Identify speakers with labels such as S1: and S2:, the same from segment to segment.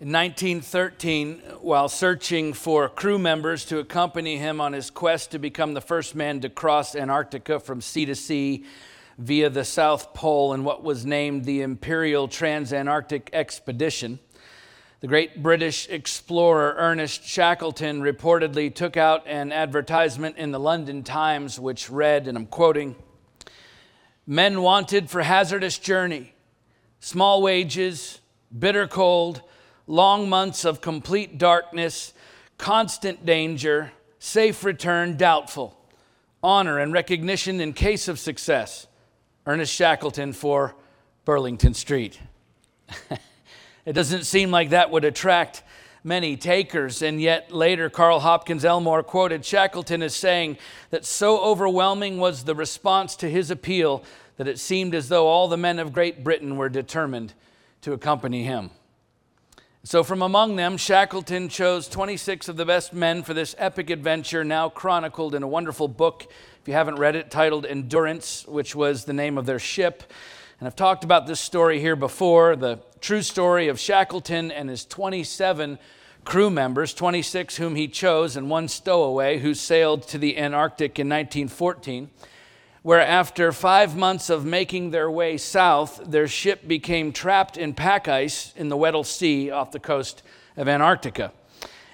S1: In 1913, while searching for crew members to accompany him on his quest to become the first man to cross Antarctica from sea to sea via the South Pole in what was named the Imperial Transantarctic Expedition, the great British explorer Ernest Shackleton reportedly took out an advertisement in the London Times which read, and I'm quoting, Men wanted for hazardous journey, small wages, bitter cold, long months of complete darkness, constant danger, safe return doubtful, honor and recognition in case of success. Ernest Shackleton for Burlington Street. it doesn't seem like that would attract many takers, and yet later Carl Hopkins Elmore quoted Shackleton as saying that so overwhelming was the response to his appeal that it seemed as though all the men of Great Britain were determined to accompany him. So, from among them, Shackleton chose 26 of the best men for this epic adventure, now chronicled in a wonderful book, if you haven't read it, titled Endurance, which was the name of their ship. And I've talked about this story here before the true story of Shackleton and his 27 crew members, 26 whom he chose, and one stowaway who sailed to the Antarctic in 1914 where after five months of making their way south, their ship became trapped in pack ice in the Weddell Sea off the coast of Antarctica.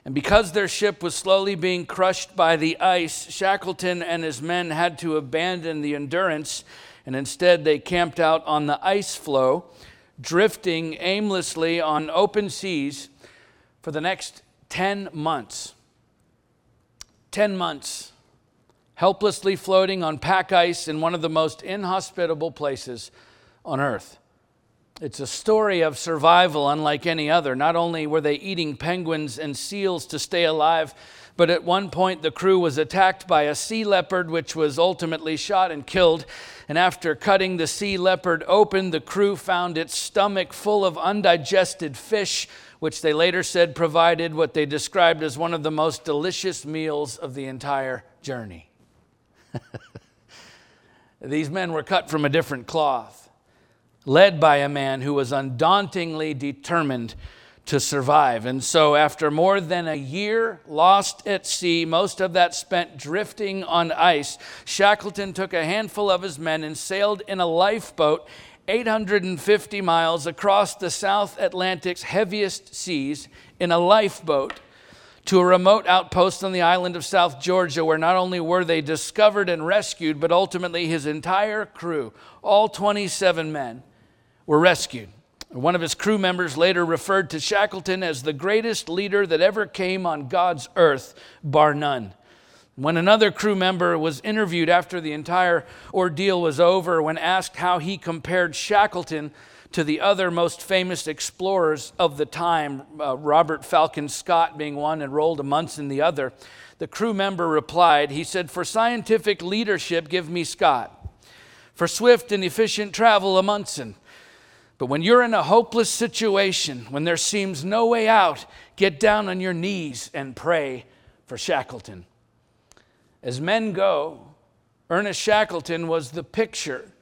S1: And because their ship was slowly being crushed by the ice, Shackleton and his men had to abandon the endurance, and instead they camped out on the ice floe, drifting aimlessly on open seas for the next 10 months. 10 months helplessly floating on pack ice in one of the most inhospitable places on earth. It's a story of survival unlike any other. Not only were they eating penguins and seals to stay alive, but at one point the crew was attacked by a sea leopard, which was ultimately shot and killed. And after cutting the sea leopard open, the crew found its stomach full of undigested fish, which they later said provided what they described as one of the most delicious meals of the entire journey. These men were cut from a different cloth, led by a man who was undauntingly determined to survive. And so, after more than a year lost at sea, most of that spent drifting on ice, Shackleton took a handful of his men and sailed in a lifeboat 850 miles across the South Atlantic's heaviest seas in a lifeboat to a remote outpost on the island of South Georgia, where not only were they discovered and rescued, but ultimately his entire crew, all 27 men, were rescued. One of his crew members later referred to Shackleton as the greatest leader that ever came on God's earth, bar none. When another crew member was interviewed after the entire ordeal was over, when asked how he compared Shackleton to the other most famous explorers of the time, uh, Robert Falcon Scott being one and Roald Amundsen the other, the crew member replied, he said, For scientific leadership, give me Scott. For swift and efficient travel, Amundsen. But when you're in a hopeless situation, when there seems no way out, get down on your knees and pray for Shackleton. As men go, Ernest Shackleton was the picture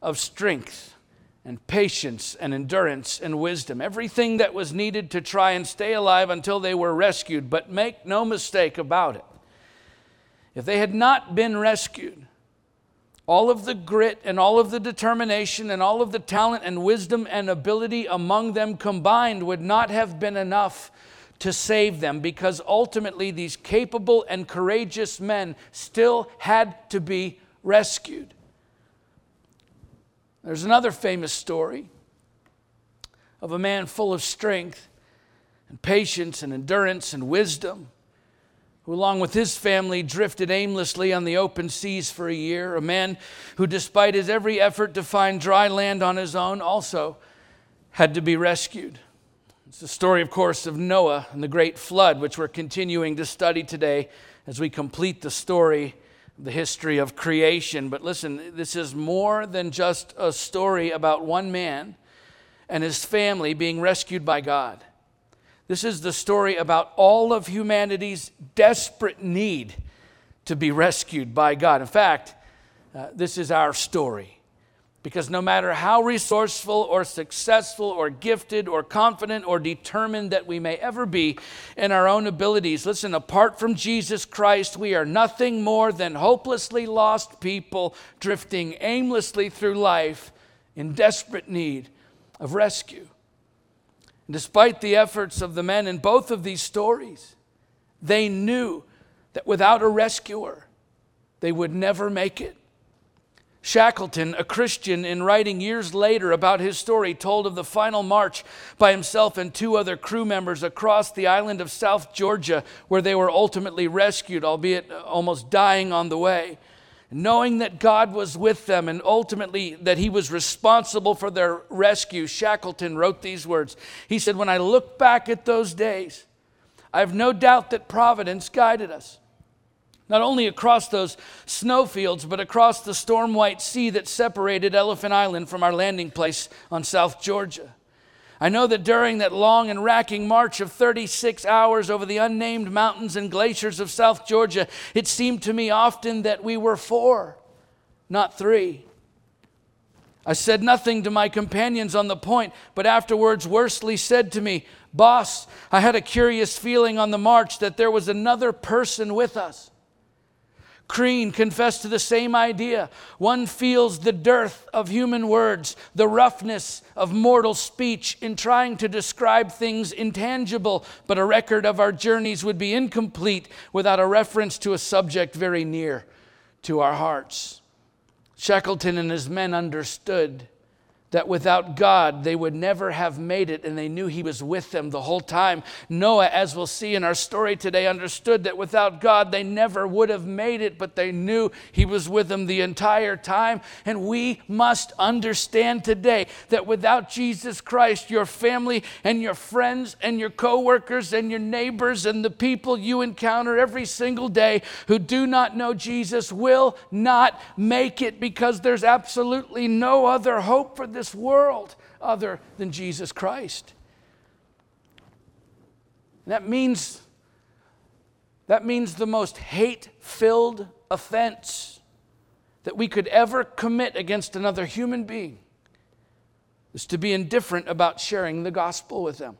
S1: of strength and patience and endurance and wisdom, everything that was needed to try and stay alive until they were rescued. But make no mistake about it. If they had not been rescued, all of the grit and all of the determination and all of the talent and wisdom and ability among them combined would not have been enough to save them because ultimately these capable and courageous men still had to be rescued. There's another famous story of a man full of strength and patience and endurance and wisdom, who, along with his family, drifted aimlessly on the open seas for a year. A man who, despite his every effort to find dry land on his own, also had to be rescued. It's the story, of course, of Noah and the great flood, which we're continuing to study today as we complete the story the history of creation. But listen, this is more than just a story about one man and his family being rescued by God. This is the story about all of humanity's desperate need to be rescued by God. In fact, uh, this is our story. Because no matter how resourceful or successful or gifted or confident or determined that we may ever be in our own abilities, listen, apart from Jesus Christ, we are nothing more than hopelessly lost people drifting aimlessly through life in desperate need of rescue. And despite the efforts of the men in both of these stories, they knew that without a rescuer, they would never make it. Shackleton, a Christian, in writing years later about his story, told of the final march by himself and two other crew members across the island of South Georgia, where they were ultimately rescued, albeit almost dying on the way. Knowing that God was with them and ultimately that he was responsible for their rescue, Shackleton wrote these words. He said, When I look back at those days, I have no doubt that providence guided us not only across those snowfields, but across the storm white sea that separated Elephant Island from our landing place on South Georgia. I know that during that long and racking march of 36 hours over the unnamed mountains and glaciers of South Georgia, it seemed to me often that we were four, not three. I said nothing to my companions on the point, but afterwards Worsley said to me, Boss, I had a curious feeling on the march that there was another person with us. Crean confessed to the same idea. One feels the dearth of human words, the roughness of mortal speech in trying to describe things intangible, but a record of our journeys would be incomplete without a reference to a subject very near to our hearts. Shackleton and his men understood that without God, they would never have made it, and they knew He was with them the whole time. Noah, as we'll see in our story today, understood that without God, they never would have made it, but they knew He was with them the entire time. And we must understand today that without Jesus Christ, your family and your friends and your coworkers and your neighbors and the people you encounter every single day who do not know Jesus will not make it because there's absolutely no other hope for this this world other than Jesus Christ. that means that means the most hate-filled offense that we could ever commit against another human being is to be indifferent about sharing the gospel with them.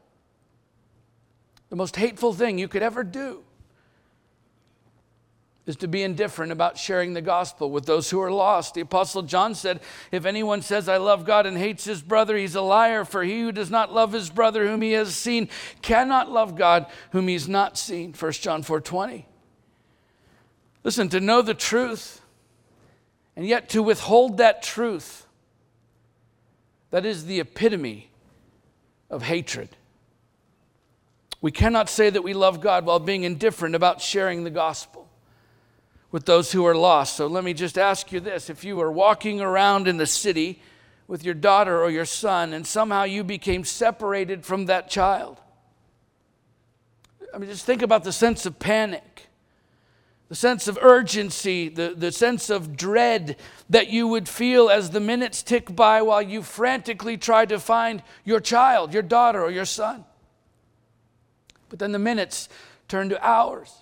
S1: The most hateful thing you could ever do is to be indifferent about sharing the gospel with those who are lost. The Apostle John said, If anyone says, I love God and hates his brother, he's a liar, for he who does not love his brother whom he has seen cannot love God whom he's not seen. 1 John 4 20. Listen, to know the truth and yet to withhold that truth, that is the epitome of hatred. We cannot say that we love God while being indifferent about sharing the gospel with those who are lost. So let me just ask you this if you were walking around in the city with your daughter or your son and somehow you became separated from that child, I mean, just think about the sense of panic, the sense of urgency, the, the sense of dread that you would feel as the minutes tick by while you frantically try to find your child, your daughter, or your son. But then the minutes turn to hours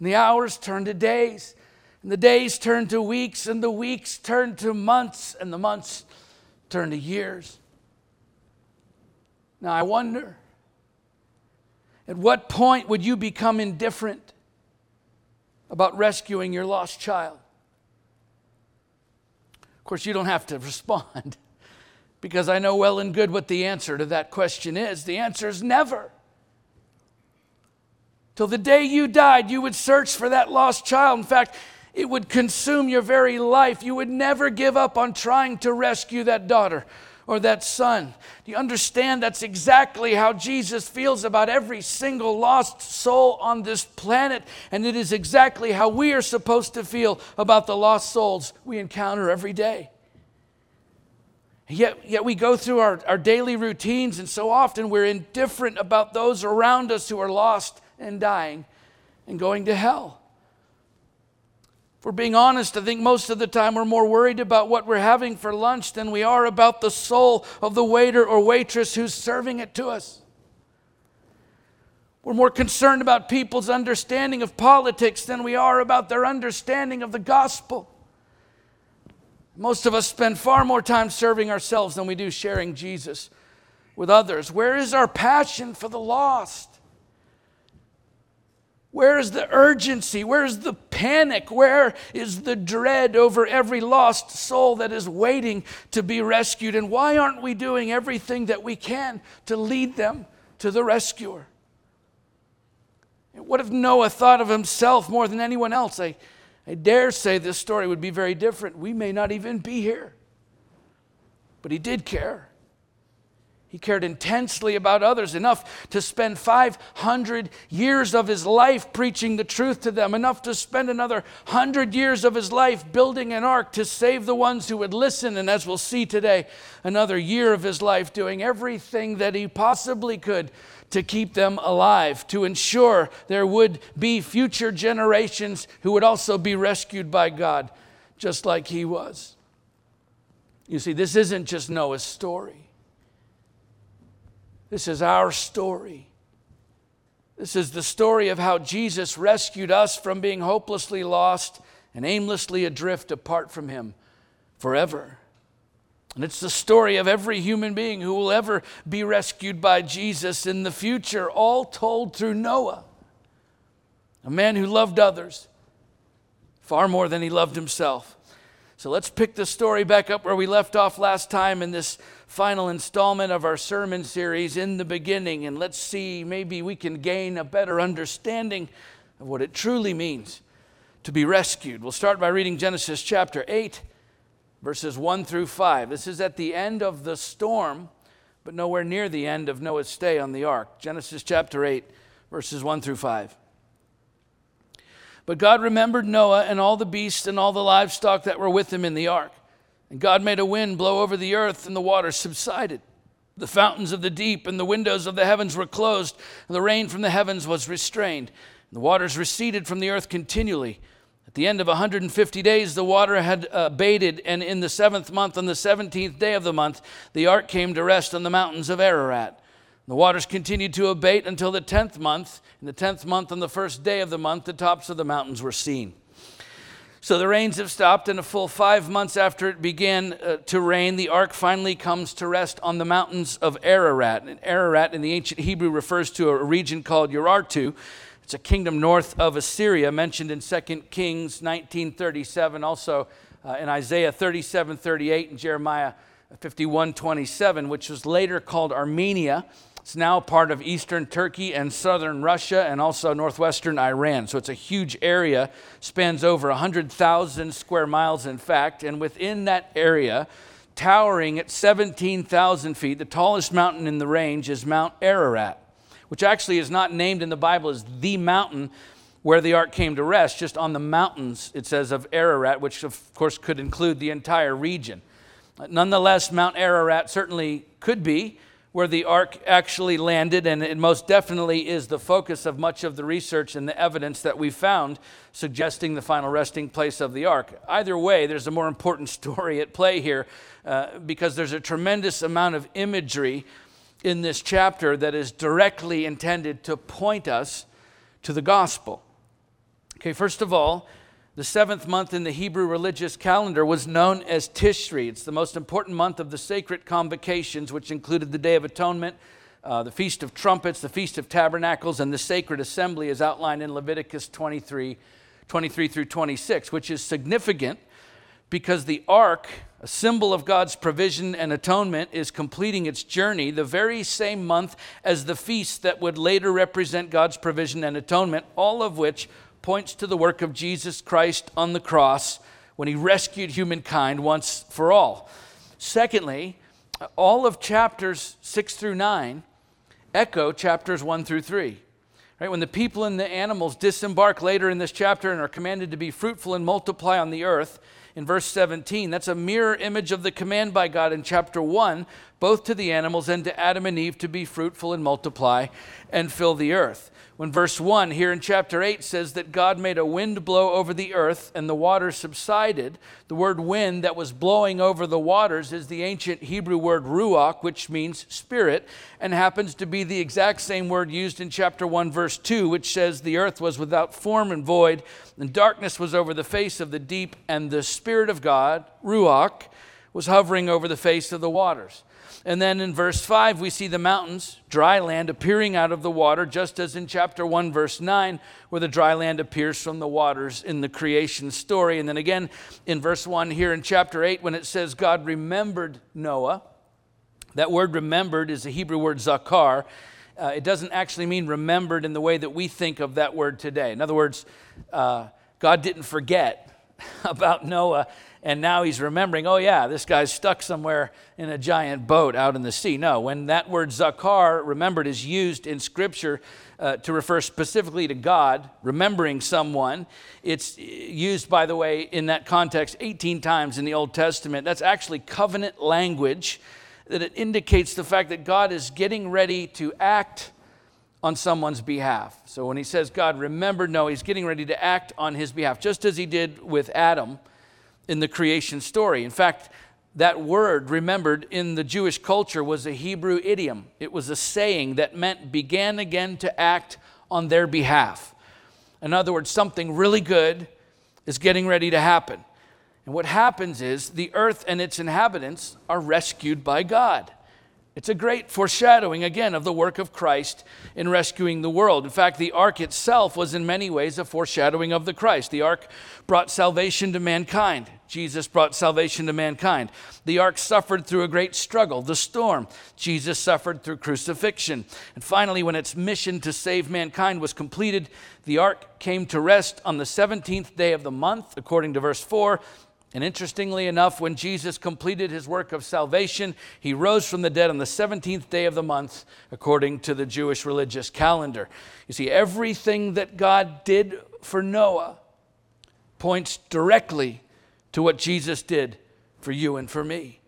S1: and the hours turn to days, and the days turn to weeks, and the weeks turn to months, and the months turn to years. Now, I wonder at what point would you become indifferent about rescuing your lost child? Of course, you don't have to respond because I know well and good what the answer to that question is. The answer is never. Till the day you died, you would search for that lost child. In fact, it would consume your very life. You would never give up on trying to rescue that daughter or that son. Do you understand that's exactly how Jesus feels about every single lost soul on this planet? And it is exactly how we are supposed to feel about the lost souls we encounter every day. Yet, yet we go through our, our daily routines, and so often we're indifferent about those around us who are lost and dying and going to hell. For being honest, I think most of the time we're more worried about what we're having for lunch than we are about the soul of the waiter or waitress who's serving it to us. We're more concerned about people's understanding of politics than we are about their understanding of the gospel. Most of us spend far more time serving ourselves than we do sharing Jesus with others. Where is our passion for the lost? Where is the urgency? Where is the panic? Where is the dread over every lost soul that is waiting to be rescued? And why aren't we doing everything that we can to lead them to the rescuer? What if Noah thought of himself more than anyone else? I, I dare say this story would be very different. We may not even be here. But he did care. He cared intensely about others, enough to spend 500 years of his life preaching the truth to them, enough to spend another 100 years of his life building an ark to save the ones who would listen, and as we'll see today, another year of his life doing everything that he possibly could to keep them alive, to ensure there would be future generations who would also be rescued by God, just like he was. You see, this isn't just Noah's story. This is our story. This is the story of how Jesus rescued us from being hopelessly lost and aimlessly adrift apart from Him forever. And it's the story of every human being who will ever be rescued by Jesus in the future, all told through Noah, a man who loved others far more than he loved himself. So let's pick the story back up where we left off last time in this final installment of our sermon series, In the Beginning, and let's see maybe we can gain a better understanding of what it truly means to be rescued. We'll start by reading Genesis chapter 8, verses 1 through 5. This is at the end of the storm, but nowhere near the end of Noah's stay on the ark. Genesis chapter 8, verses 1 through 5. But God remembered Noah and all the beasts and all the livestock that were with him in the ark. And God made a wind blow over the earth, and the waters subsided. The fountains of the deep and the windows of the heavens were closed, and the rain from the heavens was restrained. And the waters receded from the earth continually. At the end of 150 days, the water had uh, abated, and in the seventh month, on the 17th day of the month, the ark came to rest on the mountains of Ararat. The waters continued to abate until the tenth month. In the tenth month, on the first day of the month, the tops of the mountains were seen. So the rains have stopped, and a full five months after it began uh, to rain, the ark finally comes to rest on the mountains of Ararat. And Ararat in the ancient Hebrew refers to a region called Urartu. It's a kingdom north of Assyria, mentioned in 2 Kings 1937, also uh, in Isaiah 37 38, and Jeremiah 51 27, which was later called Armenia. It's now part of eastern Turkey and southern Russia and also northwestern Iran. So it's a huge area, spans over 100,000 square miles, in fact. And within that area, towering at 17,000 feet, the tallest mountain in the range is Mount Ararat, which actually is not named in the Bible as the mountain where the ark came to rest, just on the mountains, it says, of Ararat, which of course could include the entire region. Nonetheless, Mount Ararat certainly could be where the ark actually landed, and it most definitely is the focus of much of the research and the evidence that we found suggesting the final resting place of the ark. Either way, there's a more important story at play here uh, because there's a tremendous amount of imagery in this chapter that is directly intended to point us to the gospel. Okay, first of all, the seventh month in the Hebrew religious calendar was known as Tishri. It's the most important month of the sacred convocations, which included the Day of Atonement, uh, the Feast of Trumpets, the Feast of Tabernacles, and the Sacred Assembly, as outlined in Leviticus 23 23 through 26, which is significant because the ark, a symbol of God's provision and atonement, is completing its journey the very same month as the feast that would later represent God's provision and atonement, all of which points to the work of Jesus Christ on the cross when he rescued humankind once for all. Secondly, all of chapters 6 through 9 echo chapters 1 through 3. Right, when the people and the animals disembark later in this chapter and are commanded to be fruitful and multiply on the earth, in verse 17, that's a mirror image of the command by God in chapter 1, both to the animals and to Adam and Eve to be fruitful and multiply and fill the earth. When verse 1 here in chapter 8 says that God made a wind blow over the earth and the waters subsided, the word wind that was blowing over the waters is the ancient Hebrew word ruach, which means spirit, and happens to be the exact same word used in chapter 1, verse 2, which says the earth was without form and void, and darkness was over the face of the deep, and the Spirit of God, ruach, was hovering over the face of the waters. And then in verse 5, we see the mountains, dry land, appearing out of the water, just as in chapter 1, verse 9, where the dry land appears from the waters in the creation story. And then again in verse 1 here in chapter 8, when it says God remembered Noah, that word remembered is the Hebrew word zakar. Uh, it doesn't actually mean remembered in the way that we think of that word today. In other words, uh, God didn't forget about Noah and now he's remembering, oh, yeah, this guy's stuck somewhere in a giant boat out in the sea. No, when that word zakar, remembered, is used in Scripture uh, to refer specifically to God, remembering someone, it's used, by the way, in that context 18 times in the Old Testament. That's actually covenant language that it indicates the fact that God is getting ready to act on someone's behalf. So when he says God remembered, Noah, he's getting ready to act on his behalf, just as he did with Adam in the creation story. In fact, that word, remembered in the Jewish culture, was a Hebrew idiom. It was a saying that meant began again to act on their behalf. In other words, something really good is getting ready to happen. And what happens is the earth and its inhabitants are rescued by God. It's a great foreshadowing, again, of the work of Christ in rescuing the world. In fact, the ark itself was in many ways a foreshadowing of the Christ. The ark brought salvation to mankind. Jesus brought salvation to mankind. The ark suffered through a great struggle, the storm. Jesus suffered through crucifixion. And finally, when its mission to save mankind was completed, the ark came to rest on the 17th day of the month, according to verse 4. And interestingly enough, when Jesus completed his work of salvation, he rose from the dead on the 17th day of the month, according to the Jewish religious calendar. You see, everything that God did for Noah points directly to what Jesus did for you and for me.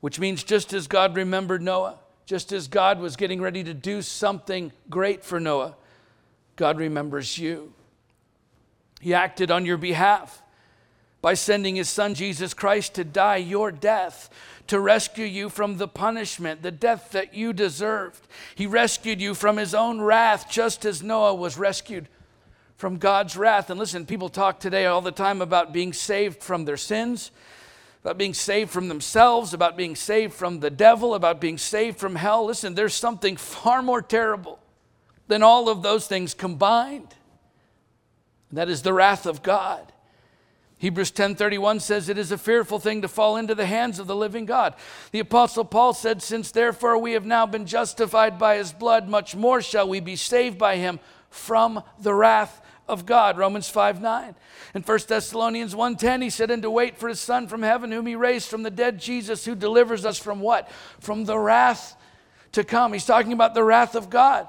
S1: Which means just as God remembered Noah, just as God was getting ready to do something great for Noah, God remembers you. He acted on your behalf by sending his son Jesus Christ to die your death, to rescue you from the punishment, the death that you deserved. He rescued you from his own wrath, just as Noah was rescued from God's wrath. And listen, people talk today all the time about being saved from their sins, about being saved from themselves, about being saved from the devil, about being saved from hell. Listen, there's something far more terrible than all of those things combined. That is the wrath of God. Hebrews 10:31 says it is a fearful thing to fall into the hands of the living God. The apostle Paul said since therefore we have now been justified by his blood much more shall we be saved by him from the wrath of God. Romans 5 9. In 1 Thessalonians 1:10, he said, and to wait for his son from heaven, whom he raised from the dead, Jesus, who delivers us from what? From the wrath to come. He's talking about the wrath of God.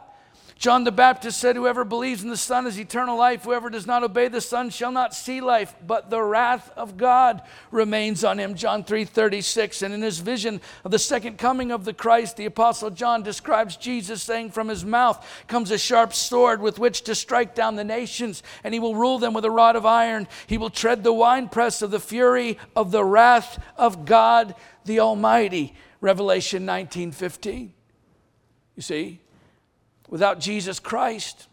S1: John the Baptist said, Whoever believes in the Son has eternal life. Whoever does not obey the Son shall not see life, but the wrath of God remains on him. John 3 36. And in his vision of the second coming of the Christ, the Apostle John describes Jesus saying, From his mouth comes a sharp sword with which to strike down the nations, and he will rule them with a rod of iron. He will tread the winepress of the fury of the wrath of God the Almighty. Revelation 19 15. You see, Without Jesus Christ,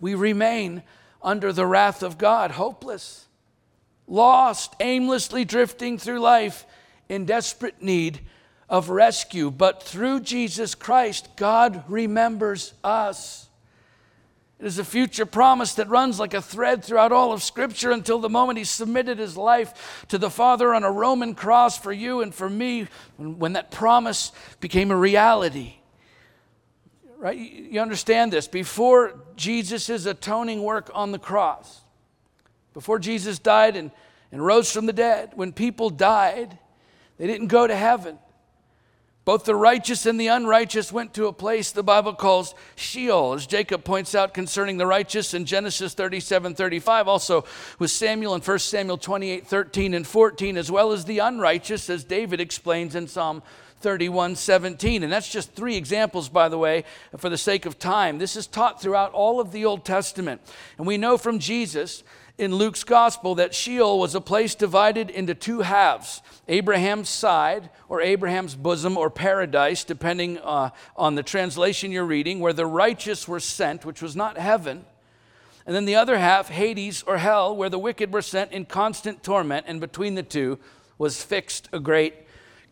S1: we remain under the wrath of God, hopeless, lost, aimlessly drifting through life in desperate need of rescue. But through Jesus Christ, God remembers us. It is a future promise that runs like a thread throughout all of Scripture until the moment He submitted His life to the Father on a Roman cross for you and for me, when that promise became a reality. Right? You understand this. Before Jesus' atoning work on the cross, before Jesus died and, and rose from the dead, when people died, they didn't go to heaven. Both the righteous and the unrighteous went to a place the Bible calls Sheol, as Jacob points out concerning the righteous in Genesis 37 35, also with Samuel in 1 Samuel 28 13 and 14, as well as the unrighteous, as David explains in Psalm 31 17. And that's just three examples, by the way, for the sake of time. This is taught throughout all of the Old Testament. And we know from Jesus in Luke's gospel that Sheol was a place divided into two halves Abraham's side, or Abraham's bosom, or paradise, depending uh, on the translation you're reading, where the righteous were sent, which was not heaven. And then the other half, Hades, or hell, where the wicked were sent in constant torment, and between the two was fixed a great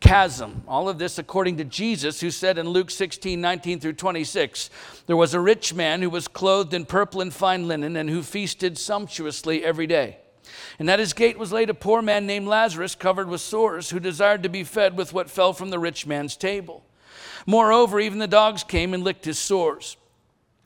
S1: chasm. All of this according to Jesus, who said in Luke 16, 19 through 26, there was a rich man who was clothed in purple and fine linen and who feasted sumptuously every day. And at his gate was laid a poor man named Lazarus, covered with sores, who desired to be fed with what fell from the rich man's table. Moreover, even the dogs came and licked his sores.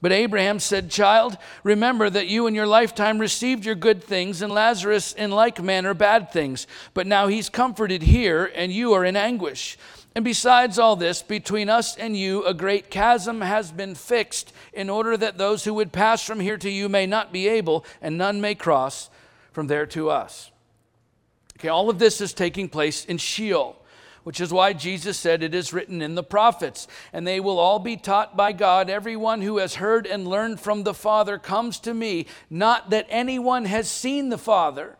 S1: But Abraham said, Child, remember that you in your lifetime received your good things, and Lazarus in like manner bad things. But now he's comforted here, and you are in anguish. And besides all this, between us and you, a great chasm has been fixed, in order that those who would pass from here to you may not be able, and none may cross from there to us. Okay, all of this is taking place in Sheol which is why Jesus said it is written in the prophets, and they will all be taught by God. Everyone who has heard and learned from the Father comes to me, not that anyone has seen the Father,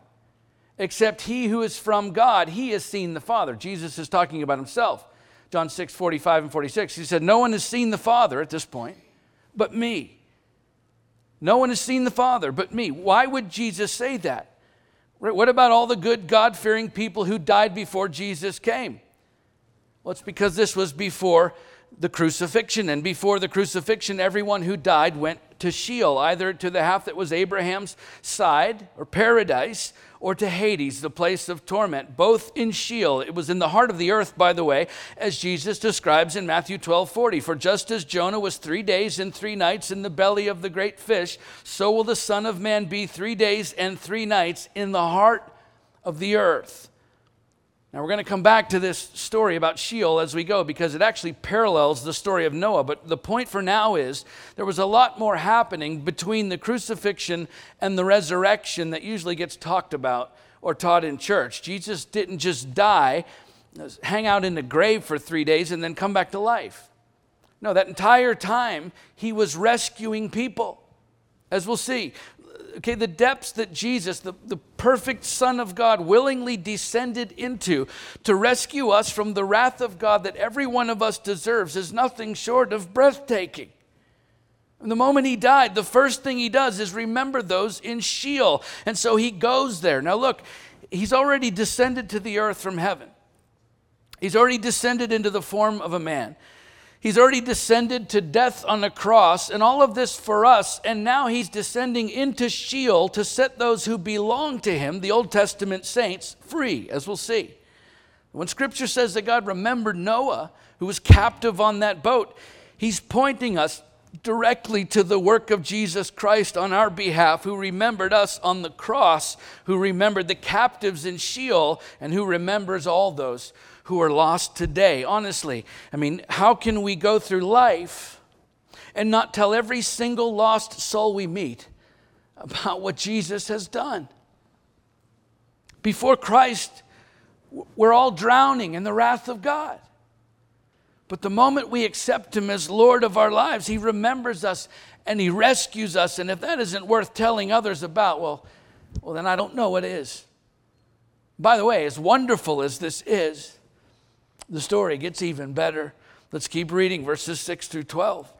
S1: except he who is from God. He has seen the Father. Jesus is talking about himself. John 6, 45 and 46. He said, No one has seen the Father at this point, but me. No one has seen the Father but me. Why would Jesus say that? What about all the good God fearing people who died before Jesus came? Well, it's because this was before the crucifixion. And before the crucifixion, everyone who died went to Sheol, either to the half that was Abraham's side or paradise, or to Hades, the place of torment, both in Sheol. It was in the heart of the earth, by the way, as Jesus describes in Matthew 12 40. For just as Jonah was three days and three nights in the belly of the great fish, so will the Son of Man be three days and three nights in the heart of the earth. Now, we're going to come back to this story about Sheol as we go because it actually parallels the story of Noah. But the point for now is there was a lot more happening between the crucifixion and the resurrection that usually gets talked about or taught in church. Jesus didn't just die, hang out in the grave for three days, and then come back to life. No, that entire time, he was rescuing people. As we'll see, okay, the depths that Jesus, the, the perfect Son of God, willingly descended into to rescue us from the wrath of God that every one of us deserves is nothing short of breathtaking. The moment he died, the first thing he does is remember those in Sheol. And so he goes there. Now, look, he's already descended to the earth from heaven, he's already descended into the form of a man. He's already descended to death on the cross, and all of this for us. And now he's descending into Sheol to set those who belong to him, the Old Testament saints, free, as we'll see. When scripture says that God remembered Noah, who was captive on that boat, he's pointing us directly to the work of Jesus Christ on our behalf, who remembered us on the cross, who remembered the captives in Sheol, and who remembers all those who are lost today. Honestly, I mean, how can we go through life and not tell every single lost soul we meet about what Jesus has done? Before Christ, we're all drowning in the wrath of God. But the moment we accept Him as Lord of our lives, He remembers us and He rescues us. And if that isn't worth telling others about, well, well, then I don't know what is. By the way, as wonderful as this is, the story gets even better. Let's keep reading verses 6 through 12.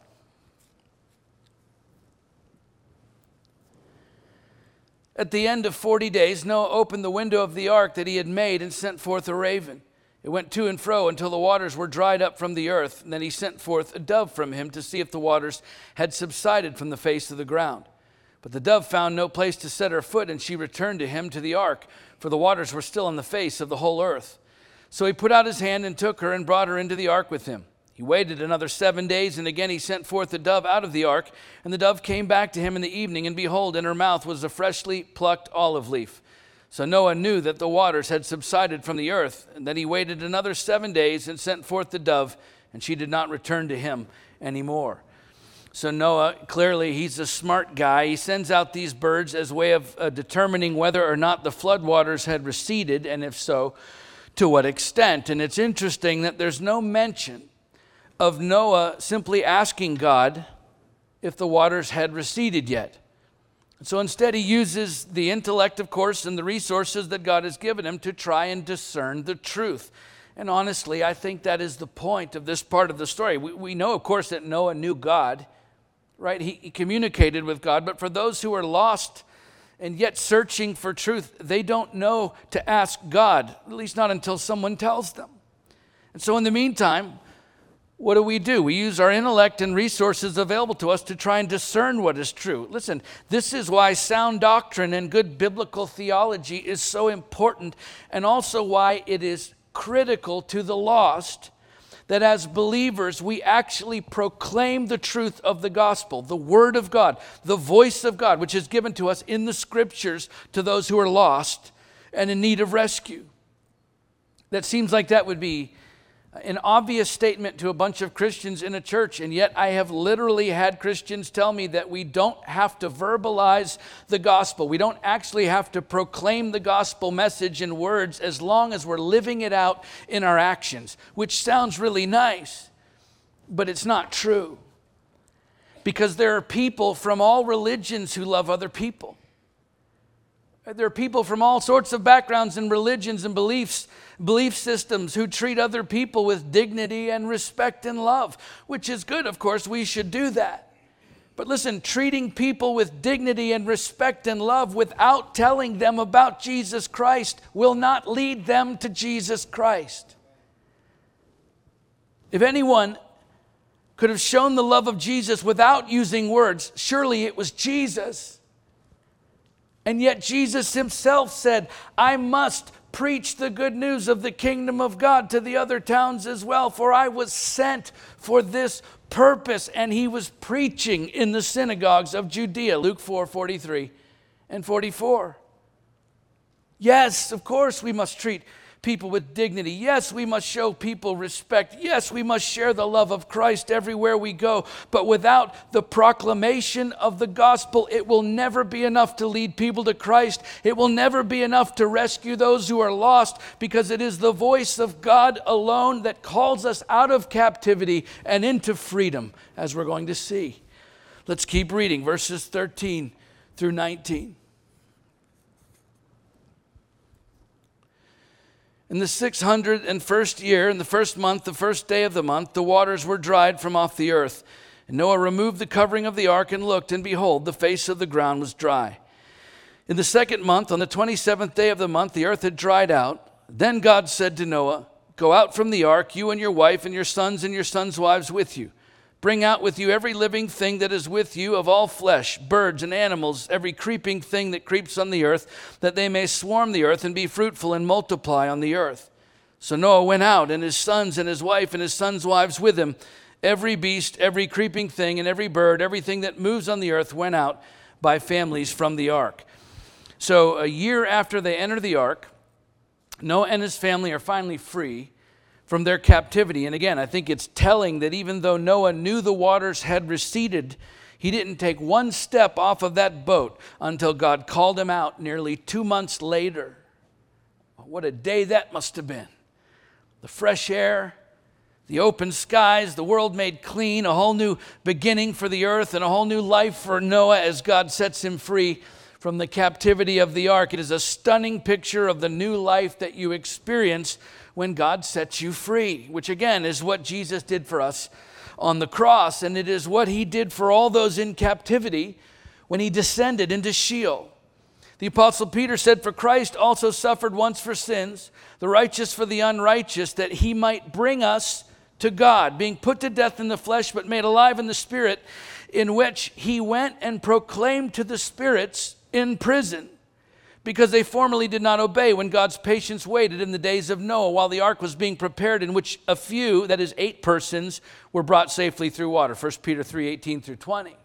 S1: At the end of 40 days, Noah opened the window of the ark that he had made and sent forth a raven. It went to and fro until the waters were dried up from the earth. And then he sent forth a dove from him to see if the waters had subsided from the face of the ground. But the dove found no place to set her foot, and she returned to him to the ark, for the waters were still on the face of the whole earth. So he put out his hand and took her and brought her into the ark with him. He waited another seven days, and again he sent forth the dove out of the ark. And the dove came back to him in the evening, and behold, in her mouth was a freshly plucked olive leaf. So Noah knew that the waters had subsided from the earth, and then he waited another seven days and sent forth the dove, and she did not return to him anymore. So Noah, clearly, he's a smart guy. He sends out these birds as a way of uh, determining whether or not the floodwaters had receded, and if so, to what extent. And it's interesting that there's no mention of Noah simply asking God if the waters had receded yet. So instead, he uses the intellect, of course, and the resources that God has given him to try and discern the truth. And honestly, I think that is the point of this part of the story. We, we know, of course, that Noah knew God, right? He, he communicated with God, but for those who are lost and yet searching for truth, they don't know to ask God, at least not until someone tells them. And so, in the meantime, what do we do? We use our intellect and resources available to us to try and discern what is true. Listen, this is why sound doctrine and good biblical theology is so important, and also why it is critical to the lost that as believers we actually proclaim the truth of the gospel, the word of God, the voice of God, which is given to us in the scriptures to those who are lost and in need of rescue. That seems like that would be an obvious statement to a bunch of Christians in a church, and yet I have literally had Christians tell me that we don't have to verbalize the gospel. We don't actually have to proclaim the gospel message in words as long as we're living it out in our actions, which sounds really nice, but it's not true. Because there are people from all religions who love other people. There are people from all sorts of backgrounds and religions and beliefs, belief systems who treat other people with dignity and respect and love, which is good. Of course, we should do that. But listen, treating people with dignity and respect and love without telling them about Jesus Christ will not lead them to Jesus Christ. If anyone could have shown the love of Jesus without using words, surely it was Jesus. And yet Jesus himself said, I must preach the good news of the kingdom of God to the other towns as well, for I was sent for this purpose. And he was preaching in the synagogues of Judea, Luke 4 43 and 44. Yes, of course, we must treat people with dignity. Yes, we must show people respect. Yes, we must share the love of Christ everywhere we go. But without the proclamation of the gospel, it will never be enough to lead people to Christ. It will never be enough to rescue those who are lost because it is the voice of God alone that calls us out of captivity and into freedom, as we're going to see. Let's keep reading verses 13 through 19. In the 601st year, in the first month, the first day of the month, the waters were dried from off the earth. And Noah removed the covering of the ark and looked, and behold, the face of the ground was dry. In the second month, on the 27th day of the month, the earth had dried out. Then God said to Noah, Go out from the ark, you and your wife, and your sons and your sons' wives with you. Bring out with you every living thing that is with you of all flesh, birds and animals, every creeping thing that creeps on the earth, that they may swarm the earth and be fruitful and multiply on the earth. So Noah went out, and his sons and his wife and his sons' wives with him. Every beast, every creeping thing, and every bird, everything that moves on the earth went out by families from the ark. So a year after they enter the ark, Noah and his family are finally free from their captivity. And again, I think it's telling that even though Noah knew the waters had receded, he didn't take one step off of that boat until God called him out nearly two months later. What a day that must have been. The fresh air, the open skies, the world made clean, a whole new beginning for the earth, and a whole new life for Noah as God sets him free from the captivity of the ark. It is a stunning picture of the new life that you experience when God sets you free, which again is what Jesus did for us on the cross, and it is what he did for all those in captivity when he descended into Sheol. The Apostle Peter said, For Christ also suffered once for sins, the righteous for the unrighteous, that he might bring us to God, being put to death in the flesh, but made alive in the spirit, in which he went and proclaimed to the spirits in prison because they formerly did not obey when God's patience waited in the days of Noah while the ark was being prepared, in which a few, that is, eight persons, were brought safely through water. 1 Peter 3 18 through 20.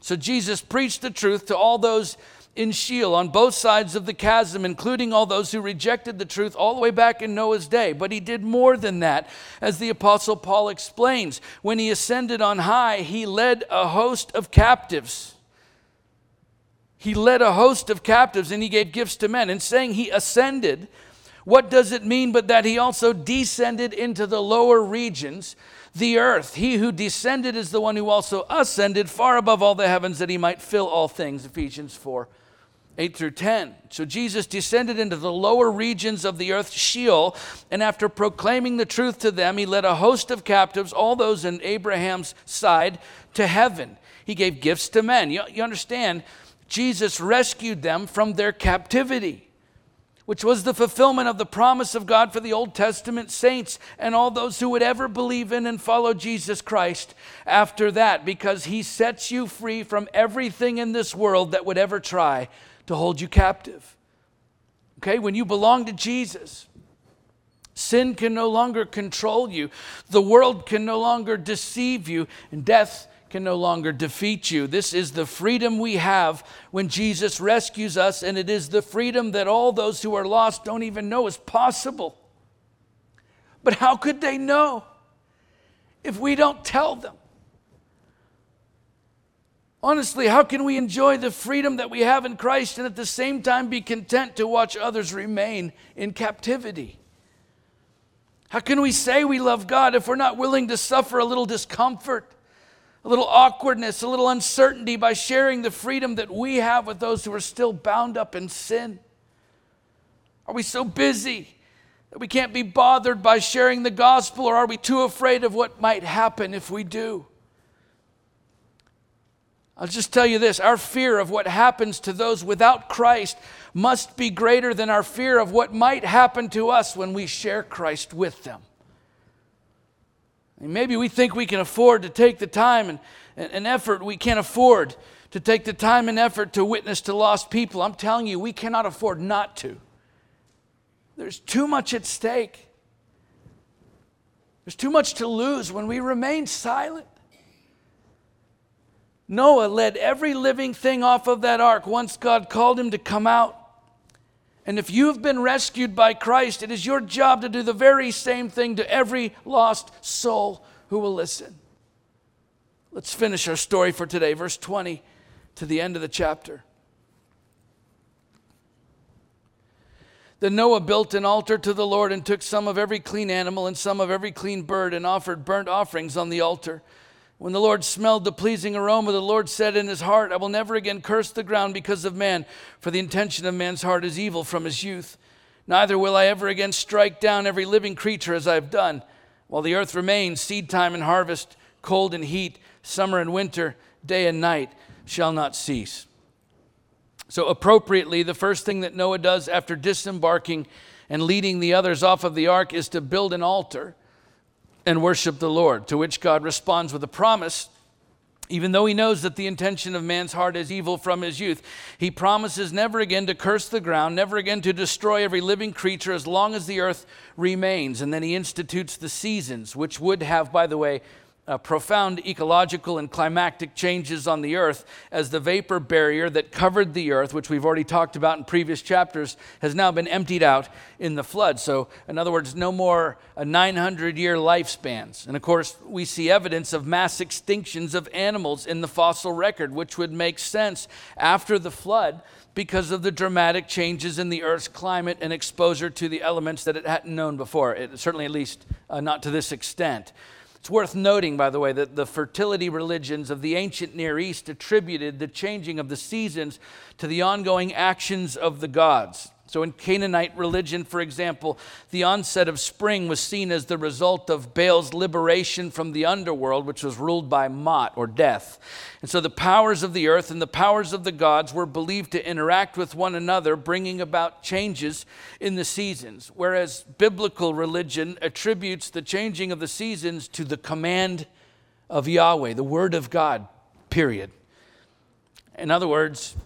S1: So Jesus preached the truth to all those in Sheol on both sides of the chasm, including all those who rejected the truth all the way back in Noah's day. But he did more than that, as the Apostle Paul explains. When he ascended on high, he led a host of captives he led a host of captives and he gave gifts to men. And saying he ascended, what does it mean but that he also descended into the lower regions, the earth? He who descended is the one who also ascended far above all the heavens that he might fill all things. Ephesians 4 8 through 10. So Jesus descended into the lower regions of the earth, Sheol, and after proclaiming the truth to them, he led a host of captives, all those in Abraham's side, to heaven. He gave gifts to men. You, you understand? Jesus rescued them from their captivity, which was the fulfillment of the promise of God for the Old Testament saints and all those who would ever believe in and follow Jesus Christ after that, because he sets you free from everything in this world that would ever try to hold you captive. Okay, when you belong to Jesus, sin can no longer control you, the world can no longer deceive you, and death can no longer defeat you. This is the freedom we have when Jesus rescues us, and it is the freedom that all those who are lost don't even know is possible. But how could they know if we don't tell them? Honestly, how can we enjoy the freedom that we have in Christ and at the same time be content to watch others remain in captivity? How can we say we love God if we're not willing to suffer a little discomfort? A little awkwardness, a little uncertainty by sharing the freedom that we have with those who are still bound up in sin? Are we so busy that we can't be bothered by sharing the gospel, or are we too afraid of what might happen if we do? I'll just tell you this our fear of what happens to those without Christ must be greater than our fear of what might happen to us when we share Christ with them. And maybe we think we can afford to take the time and, and effort we can't afford to take the time and effort to witness to lost people. I'm telling you, we cannot afford not to. There's too much at stake. There's too much to lose when we remain silent. Noah led every living thing off of that ark once God called him to come out. And if you have been rescued by Christ, it is your job to do the very same thing to every lost soul who will listen. Let's finish our story for today, verse 20 to the end of the chapter. Then Noah built an altar to the Lord and took some of every clean animal and some of every clean bird and offered burnt offerings on the altar. When the Lord smelled the pleasing aroma, the Lord said in his heart, I will never again curse the ground because of man, for the intention of man's heart is evil from his youth. Neither will I ever again strike down every living creature as I have done. While the earth remains, seed time and harvest, cold and heat, summer and winter, day and night shall not cease. So, appropriately, the first thing that Noah does after disembarking and leading the others off of the ark is to build an altar and worship the Lord. To which God responds with a promise. Even though he knows that the intention of man's heart is evil from his youth, he promises never again to curse the ground, never again to destroy every living creature as long as the earth remains. And then he institutes the seasons, which would have, by the way, uh, profound ecological and climatic changes on the earth as the vapor barrier that covered the earth, which we've already talked about in previous chapters, has now been emptied out in the flood. So, in other words, no more 900 year lifespans. And of course, we see evidence of mass extinctions of animals in the fossil record, which would make sense after the flood because of the dramatic changes in the Earth's climate and exposure to the elements that it hadn't known before, it, certainly at least uh, not to this extent. It's worth noting, by the way, that the fertility religions of the ancient Near East attributed the changing of the seasons to the ongoing actions of the gods. So, in Canaanite religion, for example, the onset of spring was seen as the result of Baal's liberation from the underworld, which was ruled by Mot or death. And so, the powers of the earth and the powers of the gods were believed to interact with one another, bringing about changes in the seasons. Whereas biblical religion attributes the changing of the seasons to the command of Yahweh, the word of God, period. In other words,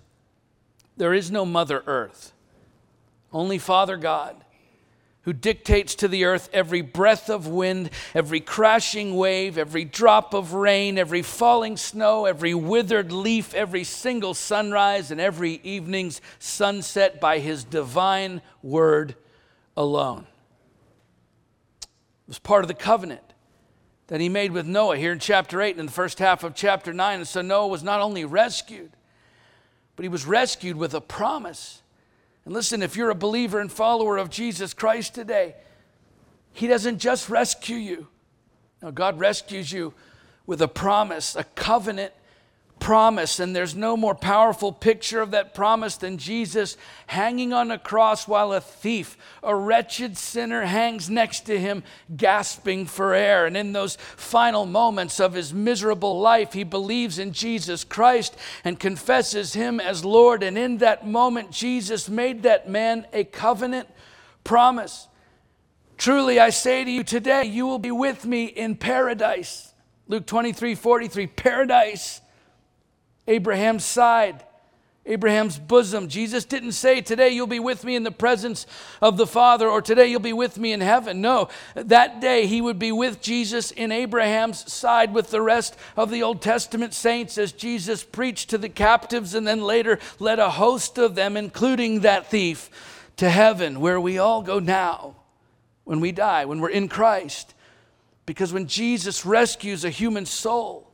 S1: There is no Mother Earth, only Father God who dictates to the earth every breath of wind, every crashing wave, every drop of rain, every falling snow, every withered leaf, every single sunrise, and every evening's sunset by his divine word alone. It was part of the covenant that he made with Noah here in chapter 8 and in the first half of chapter 9. And so Noah was not only rescued, but he was rescued with a promise and listen, if you're a believer and follower of Jesus Christ today, He doesn't just rescue you. No, God rescues you with a promise, a covenant promise. And there's no more powerful picture of that promise than Jesus hanging on a cross while a thief, a wretched sinner, hangs next to him, gasping for air. And in those final moments of his miserable life, he believes in Jesus Christ and confesses him as Lord. And in that moment, Jesus made that man a covenant promise. Truly, I say to you today, you will be with me in paradise. Luke 23 43, paradise Abraham's side, Abraham's bosom. Jesus didn't say, Today you'll be with me in the presence of the Father, or today you'll be with me in heaven. No, that day he would be with Jesus in Abraham's side with the rest of the Old Testament saints as Jesus preached to the captives and then later led a host of them, including that thief, to heaven, where we all go now when we die, when we're in Christ. Because when Jesus rescues a human soul,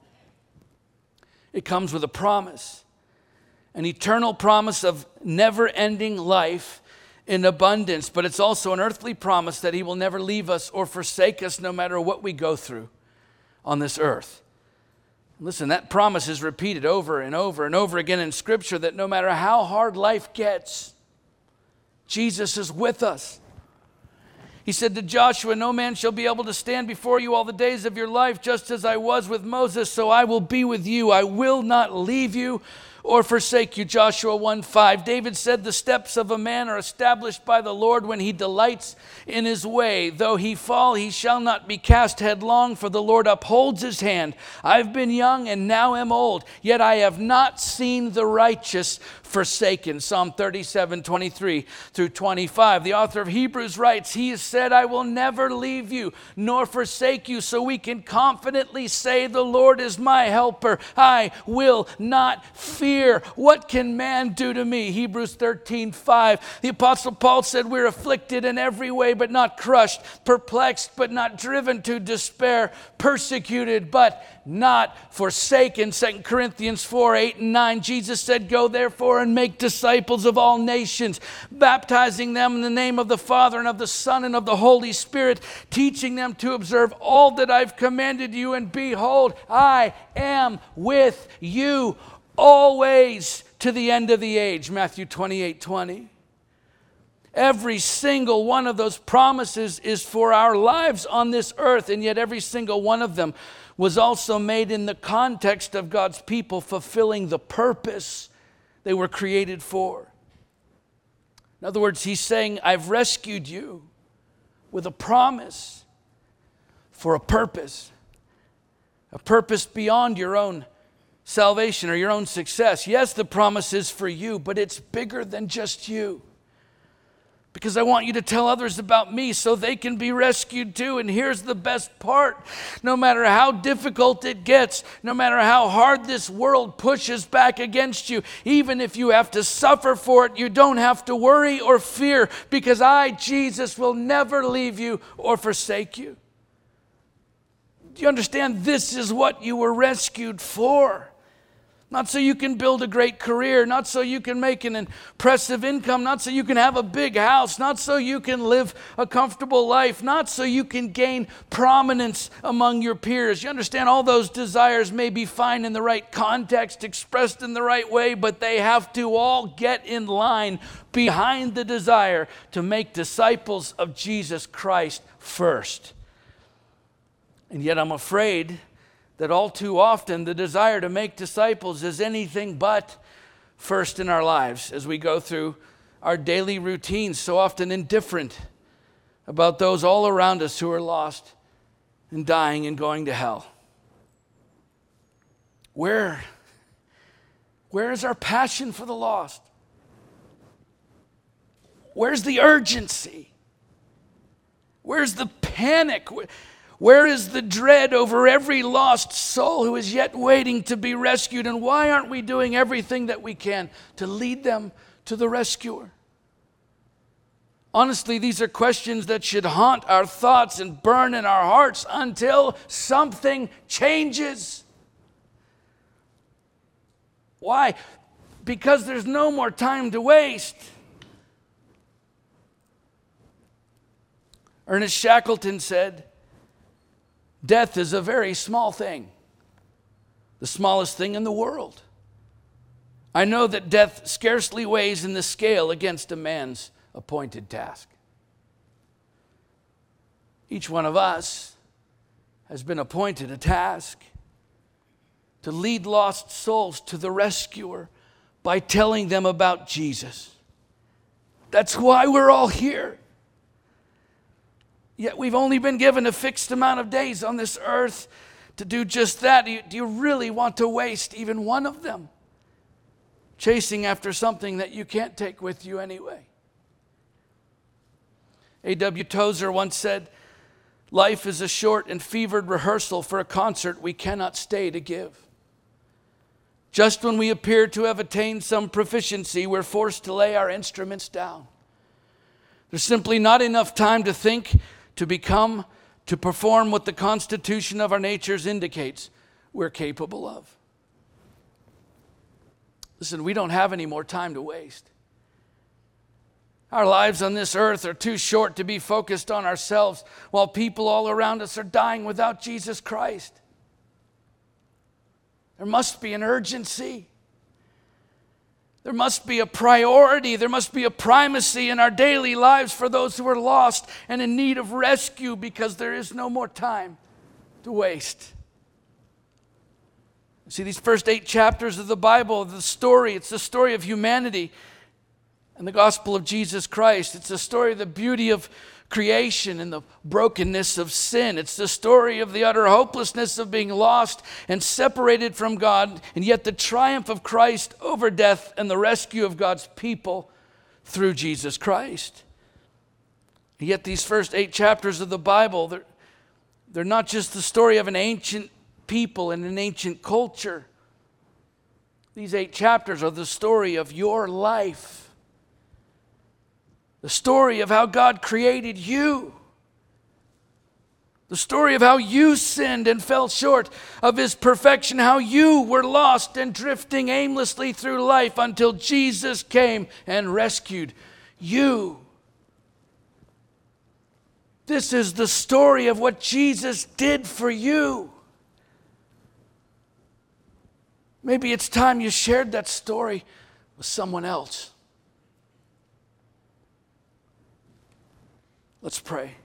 S1: it comes with a promise an eternal promise of never ending life in abundance, but it's also an earthly promise that He will never leave us or forsake us no matter what we go through on this earth. Listen, that promise is repeated over and over and over again in Scripture that no matter how hard life gets, Jesus is with us. He said to Joshua, No man shall be able to stand before you all the days of your life, just as I was with Moses, so I will be with you. I will not leave you or forsake you. Joshua 1 5. David said, The steps of a man are established by the Lord when he delights in his way. Though he fall, he shall not be cast headlong, for the Lord upholds his hand. I've been young and now am old, yet I have not seen the righteous forsaken. Psalm 37, 23 through 25. The author of Hebrews writes, He has said, I will never leave you nor forsake you. So we can confidently say, The Lord is my helper. I will not fear. What can man do to me? Hebrews 13, 5. The Apostle Paul said, We're afflicted in every way, but not crushed, perplexed, but not driven to despair, persecuted, but not forsaken. 2 Corinthians 4 8 and 9. Jesus said, Go therefore and make disciples of all nations, baptizing them in the name of the Father and of the Son and of the Holy Spirit, teaching them to observe all that I've commanded you. And behold, I am with you always to the end of the age. Matthew 28 20. Every single one of those promises is for our lives on this earth, and yet every single one of them was also made in the context of God's people fulfilling the purpose they were created for. In other words, he's saying, I've rescued you with a promise for a purpose, a purpose beyond your own salvation or your own success. Yes, the promise is for you, but it's bigger than just you because I want you to tell others about me so they can be rescued too. And here's the best part no matter how difficult it gets, no matter how hard this world pushes back against you, even if you have to suffer for it, you don't have to worry or fear because I, Jesus, will never leave you or forsake you. Do you understand? This is what you were rescued for. Not so you can build a great career, not so you can make an impressive income, not so you can have a big house, not so you can live a comfortable life, not so you can gain prominence among your peers. You understand all those desires may be fine in the right context, expressed in the right way, but they have to all get in line behind the desire to make disciples of Jesus Christ first. And yet I'm afraid that all too often the desire to make disciples is anything but first in our lives as we go through our daily routines, so often indifferent about those all around us who are lost and dying and going to hell. Where, where is our passion for the lost? Where's the urgency? Where's the panic? Where is the dread over every lost soul who is yet waiting to be rescued? And why aren't we doing everything that we can to lead them to the rescuer? Honestly, these are questions that should haunt our thoughts and burn in our hearts until something changes. Why? Because there's no more time to waste. Ernest Shackleton said, Death is a very small thing, the smallest thing in the world. I know that death scarcely weighs in the scale against a man's appointed task. Each one of us has been appointed a task to lead lost souls to the rescuer by telling them about Jesus. That's why we're all here. Yet we've only been given a fixed amount of days on this earth to do just that. Do you, do you really want to waste even one of them chasing after something that you can't take with you anyway? A.W. Tozer once said, Life is a short and fevered rehearsal for a concert we cannot stay to give. Just when we appear to have attained some proficiency, we're forced to lay our instruments down. There's simply not enough time to think to become, to perform what the constitution of our natures indicates we're capable of. Listen, we don't have any more time to waste. Our lives on this earth are too short to be focused on ourselves while people all around us are dying without Jesus Christ. There must be an urgency. There must be a priority. There must be a primacy in our daily lives for those who are lost and in need of rescue because there is no more time to waste. See, these first eight chapters of the Bible, the story, it's the story of humanity and the gospel of Jesus Christ. It's the story of the beauty of creation and the brokenness of sin. It's the story of the utter hopelessness of being lost and separated from God, and yet the triumph of Christ over death and the rescue of God's people through Jesus Christ. And yet, these first eight chapters of the Bible, they're, they're not just the story of an ancient people and an ancient culture. These eight chapters are the story of your life the story of how God created you. The story of how you sinned and fell short of His perfection, how you were lost and drifting aimlessly through life until Jesus came and rescued you. This is the story of what Jesus did for you. Maybe it's time you shared that story with someone else. Let's pray.